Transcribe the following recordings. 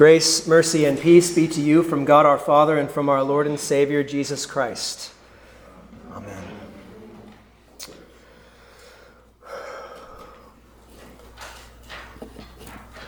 Grace, mercy, and peace be to you from God our Father and from our Lord and Savior Jesus Christ. Amen.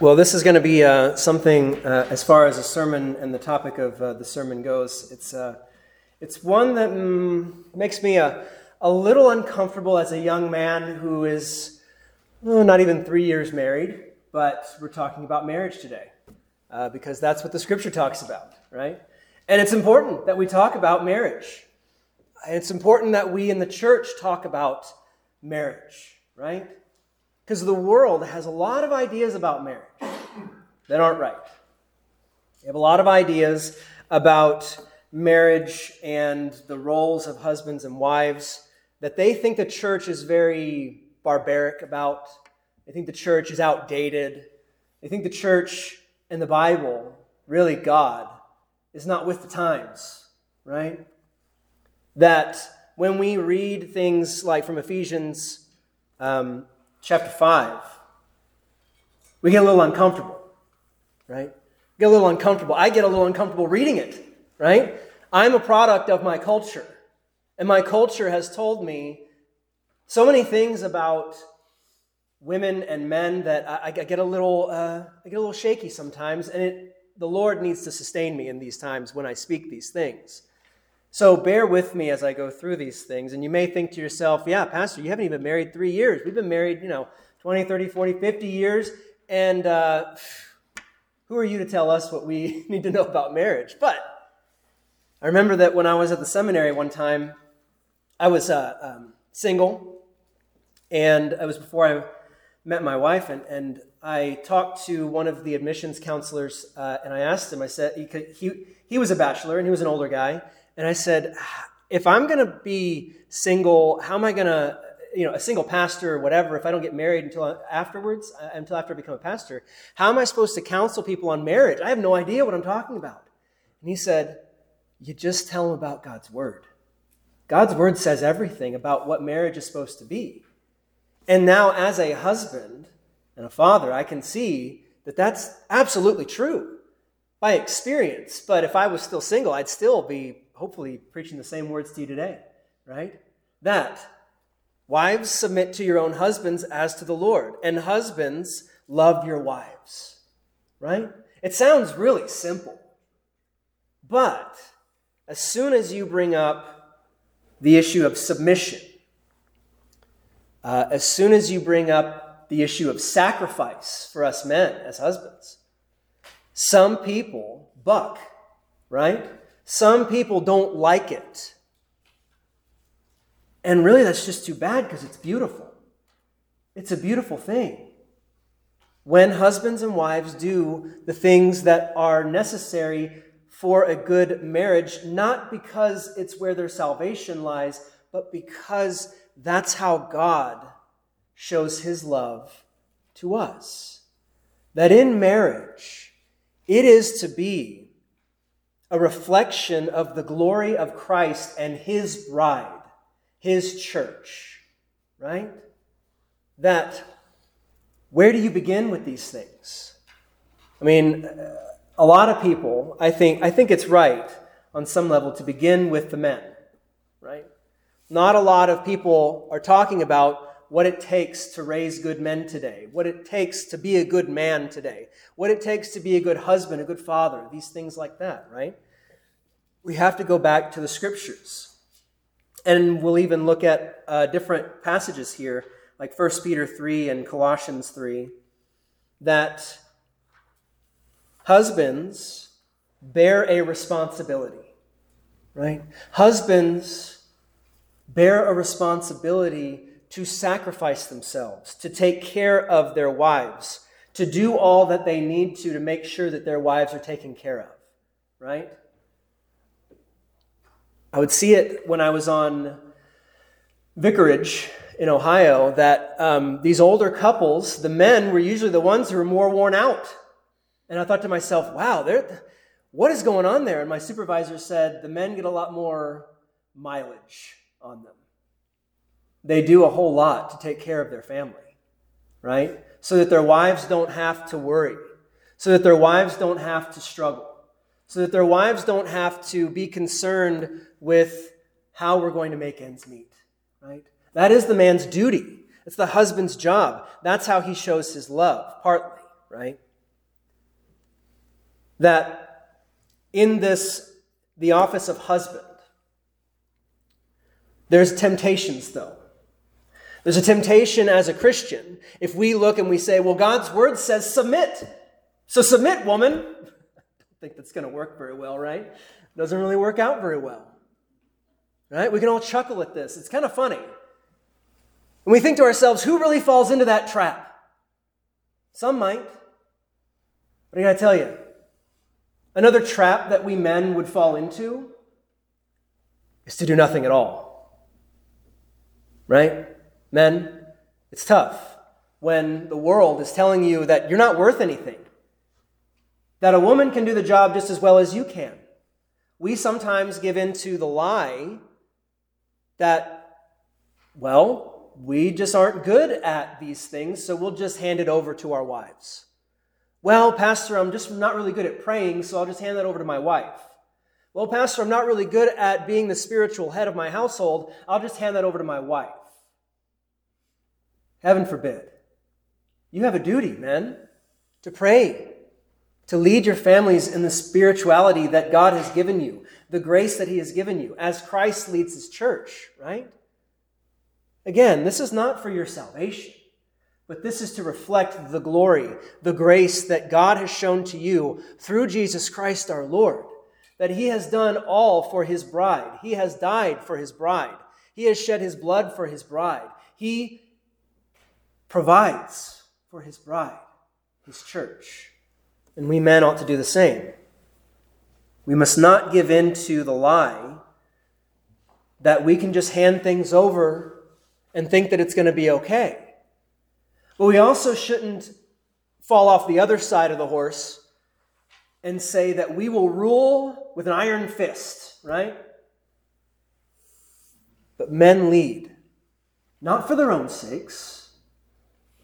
Well, this is going to be uh, something uh, as far as a sermon and the topic of uh, the sermon goes. It's, uh, it's one that mm, makes me a, a little uncomfortable as a young man who is oh, not even three years married, but we're talking about marriage today uh, because that's what the scripture talks about, right? And it's important that we talk about marriage. It's important that we in the church talk about marriage, right? Because the world has a lot of ideas about marriage that aren't right. They have a lot of ideas about marriage and the roles of husbands and wives that they think the church is very barbaric about. They think the church is outdated. They think the church and the Bible, really God, is not with the times, right? That when we read things like from Ephesians um, chapter 5, we get a little uncomfortable, right? Get a little uncomfortable. I get a little uncomfortable reading it, right? I'm a product of my culture. And my culture has told me so many things about women and men that I, I get a little uh, I get a little shaky sometimes, and it, the Lord needs to sustain me in these times when I speak these things. So bear with me as I go through these things. And you may think to yourself, yeah, Pastor, you haven't even married three years. We've been married, you know, 20, 30, 40, 50 years. And uh, who are you to tell us what we need to know about marriage? But I remember that when I was at the seminary one time, I was uh, um, single. And it was before I met my wife, and, and I talked to one of the admissions counselors, uh, and I asked him, I said, he, he, he was a bachelor and he was an older guy, and I said, if I'm going to be single, how am I going to, you know, a single pastor or whatever, if I don't get married until afterwards, uh, until after I become a pastor, how am I supposed to counsel people on marriage? I have no idea what I'm talking about. And he said, you just tell them about God's word. God's word says everything about what marriage is supposed to be. And now, as a husband and a father, I can see that that's absolutely true by experience. But if I was still single, I'd still be hopefully preaching the same words to you today, right? That wives submit to your own husbands as to the Lord, and husbands love your wives, right? It sounds really simple. But as soon as you bring up the issue of submission, uh, as soon as you bring up the issue of sacrifice for us men as husbands, some people buck, right? Some people don't like it. And really, that's just too bad because it's beautiful. It's a beautiful thing. When husbands and wives do the things that are necessary for a good marriage, not because it's where their salvation lies, but because that's how God shows his love to us. That in marriage, it is to be a reflection of the glory of Christ and his bride, his church, right? That where do you begin with these things? I mean, a lot of people, I think, I think it's right on some level to begin with the men, right? Not a lot of people are talking about what it takes to raise good men today, what it takes to be a good man today, what it takes to be a good husband, a good father, these things like that, right? We have to go back to the scriptures. And we'll even look at uh, different passages here, like 1 Peter 3 and Colossians 3, that husbands bear a responsibility, right? Husbands bear a responsibility to sacrifice themselves, to take care of their wives, to do all that they need to to make sure that their wives are taken care of, right? I would see it when I was on vicarage in Ohio that um, these older couples, the men were usually the ones who were more worn out. And I thought to myself, wow, what is going on there? And my supervisor said the men get a lot more mileage on them. They do a whole lot to take care of their family, right? So that their wives don't have to worry. so that their wives don't have to struggle, so that their wives don't have to be concerned with how we're going to make ends meet, right? That is the man's duty. It's the husband's job. That's how he shows his love, partly, right? That in this, the office of husband, there's temptations, though. There's a temptation as a Christian if we look and we say, well, God's word says submit. So submit, woman. I don't think that's going to work very well, right? It doesn't really work out very well. Right? We can all chuckle at this. It's kind of funny. And we think to ourselves, who really falls into that trap? Some might. But I got to tell you, another trap that we men would fall into is to do nothing at all. Right? Men, it's tough when the world is telling you that you're not worth anything, that a woman can do the job just as well as you can. We sometimes give in to the lie that, well, we just aren't good at these things, so we'll just hand it over to our wives. Well, Pastor, I'm just not really good at praying, so I'll just hand that over to my wife. Well, Pastor, I'm not really good at being the spiritual head of my household. I'll just hand that over to my wife. Heaven forbid. You have a duty, men, to pray, to lead your families in the spirituality that God has given you, the grace that He has given you, as Christ leads His church, right? Again, this is not for your salvation, but this is to reflect the glory, the grace that God has shown to you through Jesus Christ our Lord, that He has done all for His bride. He has died for His bride. He has shed His blood for His bride. He provides for his bride, his church. And we men ought to do the same. We must not give in to the lie that we can just hand things over and think that it's going to be okay. But we also shouldn't fall off the other side of the horse and say that we will rule with an iron fist, right? But men lead, not for their own sakes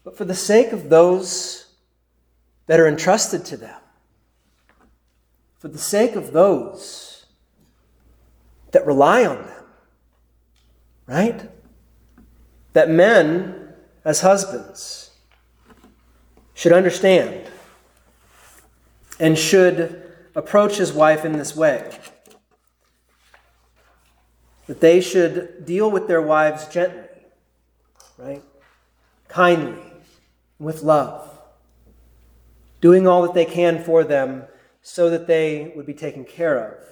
but for the sake of those that are entrusted to them, for the sake of those that rely on them, right? That men, as husbands, should understand and should approach his wife in this way. That they should deal with their wives gently, right? Kindly, with love, doing all that they can for them so that they would be taken care of,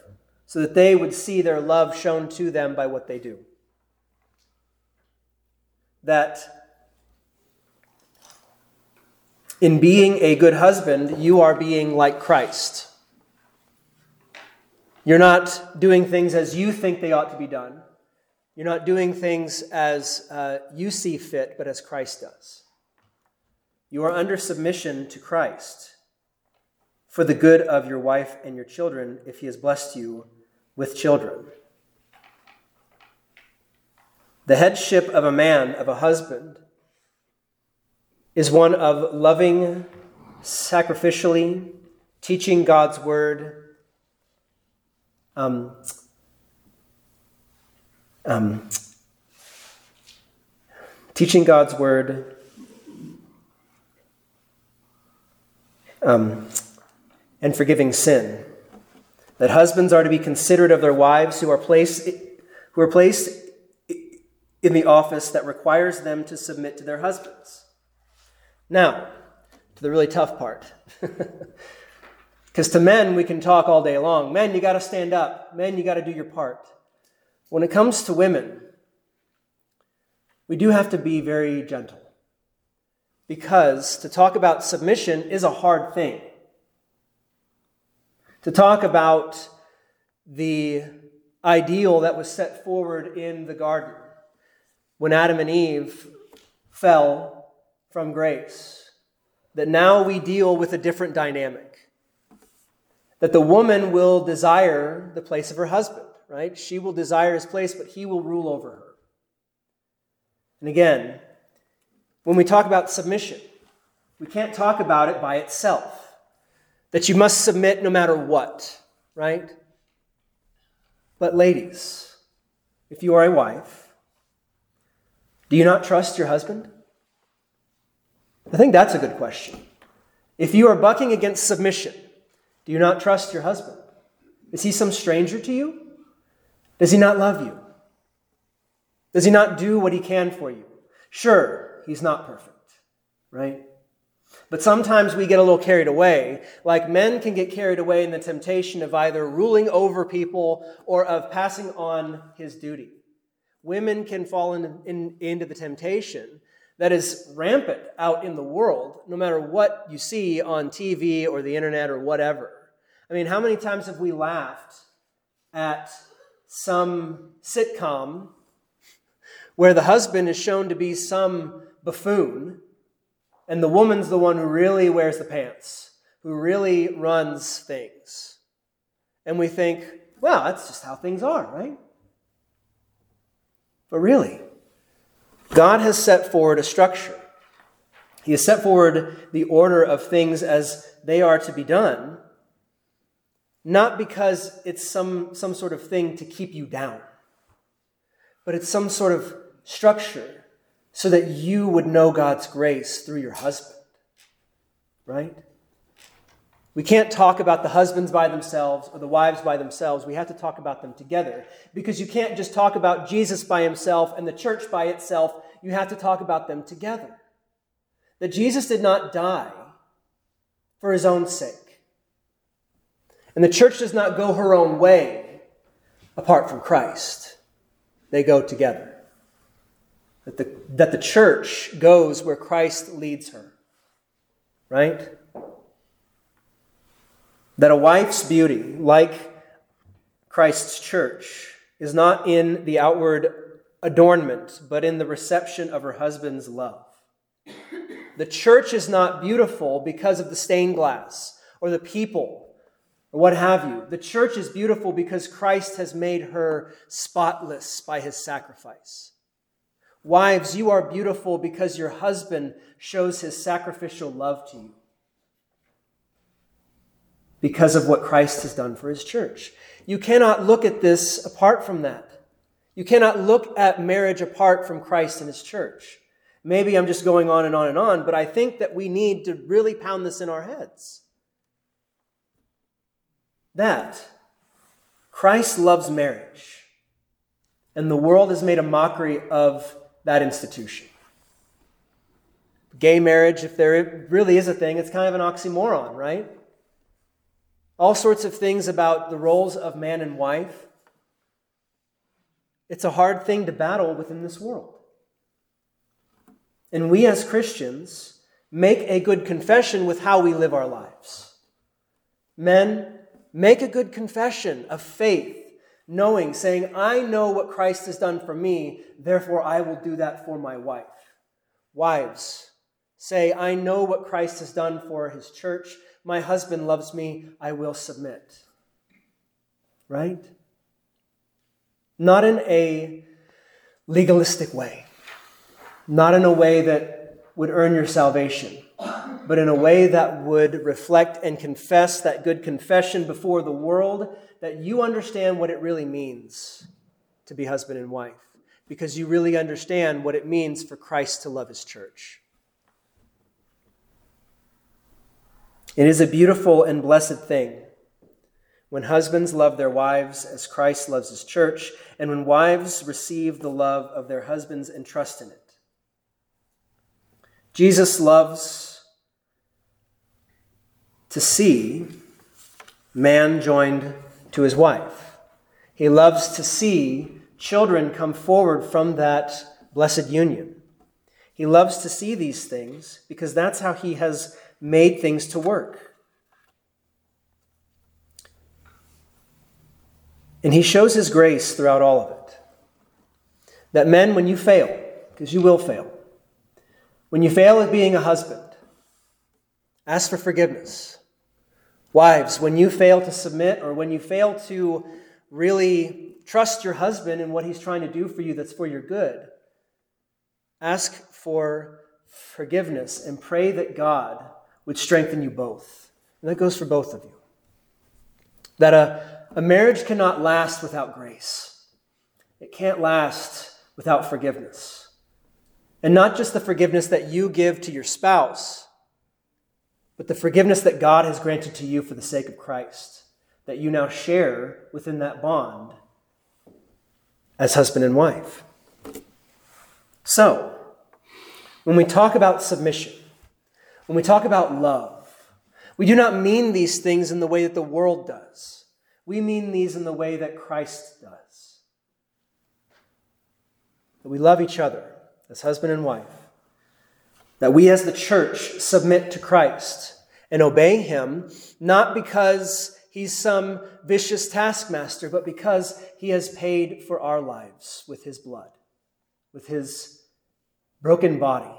so that they would see their love shown to them by what they do. That in being a good husband, you are being like Christ. You're not doing things as you think they ought to be done. You're not doing things as uh, you see fit, but as Christ does. You are under submission to Christ for the good of your wife and your children if he has blessed you with children. The headship of a man, of a husband, is one of loving sacrificially, teaching God's word, um, um, teaching God's word um, and forgiving sin. That husbands are to be considerate of their wives who are placed, who are placed in the office that requires them to submit to their husbands. Now, to the really tough part. Because to men, we can talk all day long. Men, you got to stand up. Men, you got to do your part. When it comes to women, we do have to be very gentle because to talk about submission is a hard thing. To talk about the ideal that was set forward in the garden when Adam and Eve fell from grace, that now we deal with a different dynamic. That the woman will desire the place of her husband, right? She will desire his place, but he will rule over her. And again, when we talk about submission, we can't talk about it by itself. that you must submit no matter what, right? But, ladies, if you are a wife, do you not trust your husband? I think that's a good question. If you are bucking against submission, do you not trust your husband? Is he some stranger to you? Does he not love you? Does he not do what he can for you? Sure, he's not perfect, right? But sometimes we get a little carried away, like men can get carried away in the temptation of either ruling over people or of passing on his duty. Women can fall in, in, into the temptation that is rampant out in the world, no matter what you see on TV or the internet or whatever. I mean, how many times have we laughed at some sitcom where the husband is shown to be some buffoon and the woman's the one who really wears the pants, who really runs things. And we think, well, that's just how things are, right? But really, God has set forward a structure. He has set forward the order of things as they are to be done, not because it's some, some sort of thing to keep you down, but it's some sort of structure so that you would know God's grace through your husband. Right? We can't talk about the husbands by themselves or the wives by themselves. We have to talk about them together. Because you can't just talk about Jesus by himself and the church by itself. You have to talk about them together. That Jesus did not die for his own sake. And the church does not go her own way apart from Christ, they go together that the, that the church goes where Christ leads her. Right? That a wife's beauty, like Christ's church, is not in the outward adornment, but in the reception of her husband's love. The church is not beautiful because of the stained glass or the people or what have you. The church is beautiful because Christ has made her spotless by his sacrifice. Wives, you are beautiful because your husband shows his sacrificial love to you. Because of what Christ has done for his church. You cannot look at this apart from that. You cannot look at marriage apart from Christ and his church. Maybe I'm just going on and on and on, but I think that we need to really pound this in our heads. That Christ loves marriage, and the world has made a mockery of that institution. Gay marriage, if there really is a thing, it's kind of an oxymoron, right? All sorts of things about the roles of man and wife. It's a hard thing to battle within this world. And we as Christians make a good confession with how we live our lives. Men, make a good confession of faith knowing, saying, I know what Christ has done for me, therefore I will do that for my wife. Wives, say, I know what Christ has done for his church. My husband loves me, I will submit. Right? Not in a legalistic way, not in a way that would earn your salvation, but in a way that would reflect and confess that good confession before the world that you understand what it really means to be husband and wife because you really understand what it means for Christ to love his church. It is a beautiful and blessed thing when husbands love their wives as Christ loves his church, and when wives receive the love of their husbands and trust in it. Jesus loves to see man joined to his wife. He loves to see children come forward from that blessed union. He loves to see these things because that's how he has made things to work. And he shows his grace throughout all of it. That men, when you fail, because you will fail, when you fail at being a husband, ask for forgiveness. Wives, when you fail to submit or when you fail to really trust your husband and what he's trying to do for you that's for your good, ask for forgiveness and pray that God would strengthen you both. And that goes for both of you. That a, a marriage cannot last without grace, it can't last without forgiveness. And not just the forgiveness that you give to your spouse, but the forgiveness that God has granted to you for the sake of Christ, that you now share within that bond as husband and wife. So, when we talk about submission, when we talk about love, we do not mean these things in the way that the world does. We mean these in the way that Christ does. That we love each other as husband and wife. That we as the church submit to Christ and obey him, not because he's some vicious taskmaster, but because he has paid for our lives with his blood, with his broken body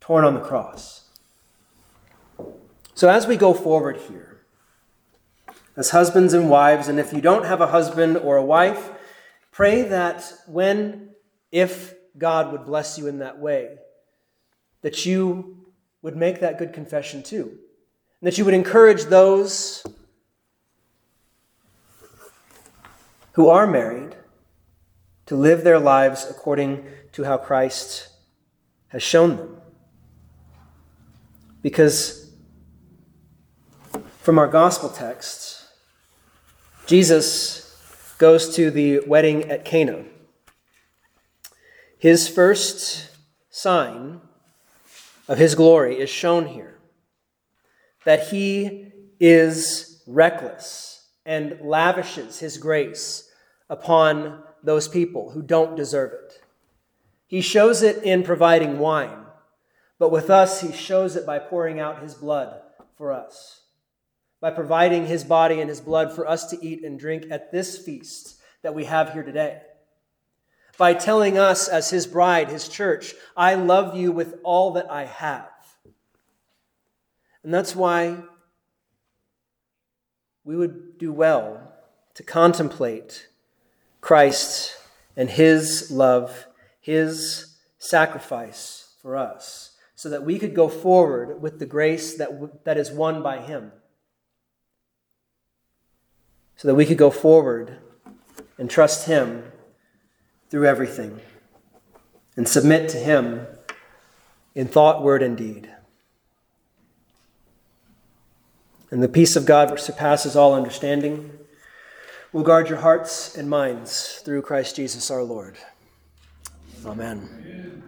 torn on the cross. So, as we go forward here, as husbands and wives, and if you don't have a husband or a wife, pray that when, if God would bless you in that way, that you would make that good confession too. And that you would encourage those who are married to live their lives according to how Christ has shown them. Because from our gospel text, Jesus goes to the wedding at Cana. His first sign of his glory is shown here that he is reckless and lavishes his grace upon those people who don't deserve it. He shows it in providing wine, but with us, he shows it by pouring out his blood for us by providing his body and his blood for us to eat and drink at this feast that we have here today. By telling us, as his bride, his church, I love you with all that I have. And that's why we would do well to contemplate Christ and his love, his sacrifice for us, so that we could go forward with the grace that, that is won by him so that we could go forward and trust Him through everything and submit to Him in thought, word, and deed. And the peace of God, which surpasses all understanding, will guard your hearts and minds through Christ Jesus our Lord. Amen. Amen.